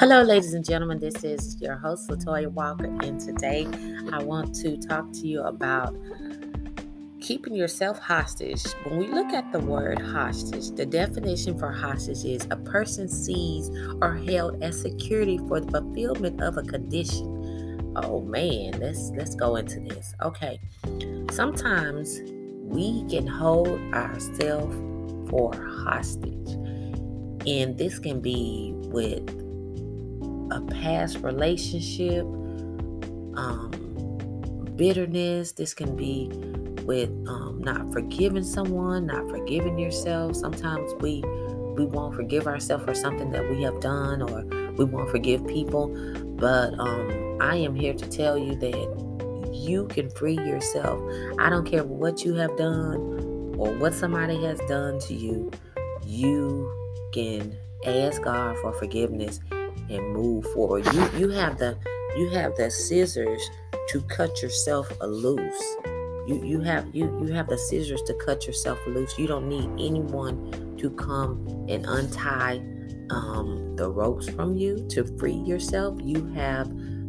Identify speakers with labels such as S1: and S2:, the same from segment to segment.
S1: Hello, ladies and gentlemen. This is your host, Latoya Walker, and today I want to talk to you about keeping yourself hostage. When we look at the word hostage, the definition for hostage is a person seized or held as security for the fulfillment of a condition. Oh man, let's let's go into this. Okay. Sometimes we can hold ourselves for hostage. And this can be with a past relationship, um, bitterness. This can be with um, not forgiving someone, not forgiving yourself. Sometimes we we won't forgive ourselves for something that we have done, or we won't forgive people. But um, I am here to tell you that you can free yourself. I don't care what you have done or what somebody has done to you. You can ask God for forgiveness and move forward. You you have the you have the scissors to cut yourself loose. You you have you you have the scissors to cut yourself loose. You don't need anyone to come and untie um, the ropes from you to free yourself. You have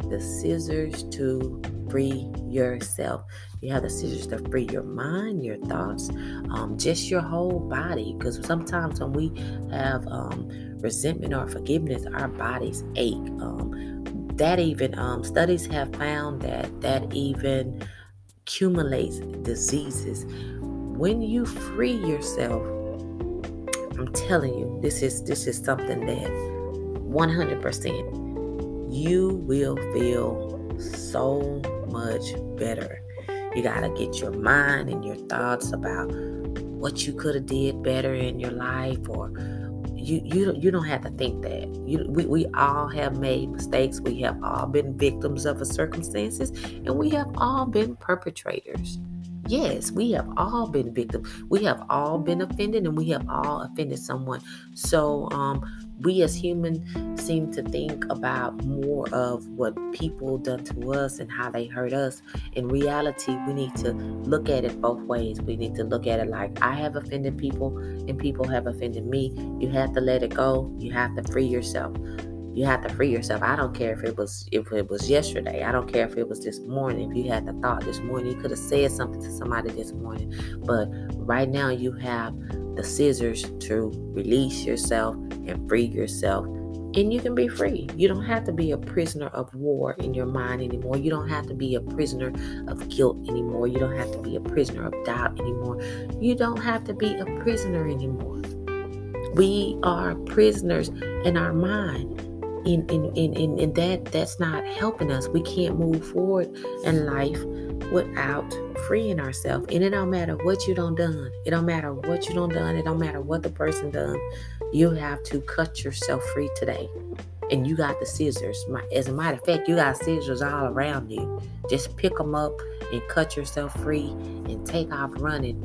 S1: the scissors to free yourself. You have the scissors to free your mind, your thoughts, um, just your whole body. Because sometimes when we have um, resentment or forgiveness, our bodies ache. Um, that even um, studies have found that that even accumulates diseases. When you free yourself, I'm telling you, this is this is something that 100% you will feel so much better. You got to get your mind and your thoughts about what you could have did better in your life or you you you don't have to think that. You we, we all have made mistakes. We have all been victims of circumstances and we have all been perpetrators. Yes, we have all been victims. We have all been offended and we have all offended someone. So um we as humans seem to think about more of what people done to us and how they hurt us. In reality, we need to look at it both ways. We need to look at it like I have offended people and people have offended me. You have to let it go. You have to free yourself. You have to free yourself. I don't care if it was if it was yesterday. I don't care if it was this morning. If you had the thought this morning, you could have said something to somebody this morning. But right now you have the scissors to release yourself and free yourself. And you can be free. You don't have to be a prisoner of war in your mind anymore. You don't have to be a prisoner of guilt anymore. You don't have to be a prisoner of doubt anymore. You don't have to be a prisoner anymore. We are prisoners in our mind. And, and, and, and that that's not helping us. We can't move forward in life without freeing ourselves. And it don't matter what you don't done. It don't matter what you don't done. It don't matter what the person done. You have to cut yourself free today. And you got the scissors. As a matter of fact, you got scissors all around you. Just pick them up and cut yourself free and take off running.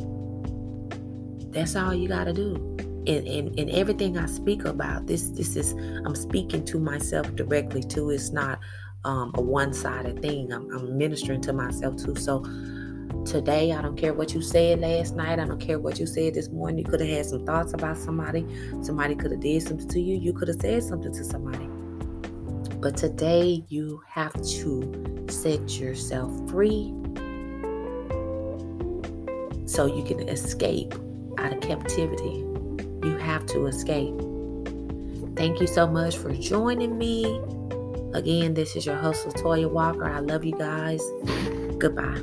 S1: That's all you got to do. And, everything I speak about, this this is I'm speaking to myself directly too. It's not um, a one-sided thing. I'm, I'm ministering to myself too. So today, I don't care what you said last night. I don't care what you said this morning. You could have had some thoughts about somebody. Somebody could have did something to you. You could have said something to somebody. But today, you have to set yourself free so you can escape out of captivity. You have to escape. Thank you so much for joining me. Again, this is your host, Latoya Walker. I love you guys. Goodbye.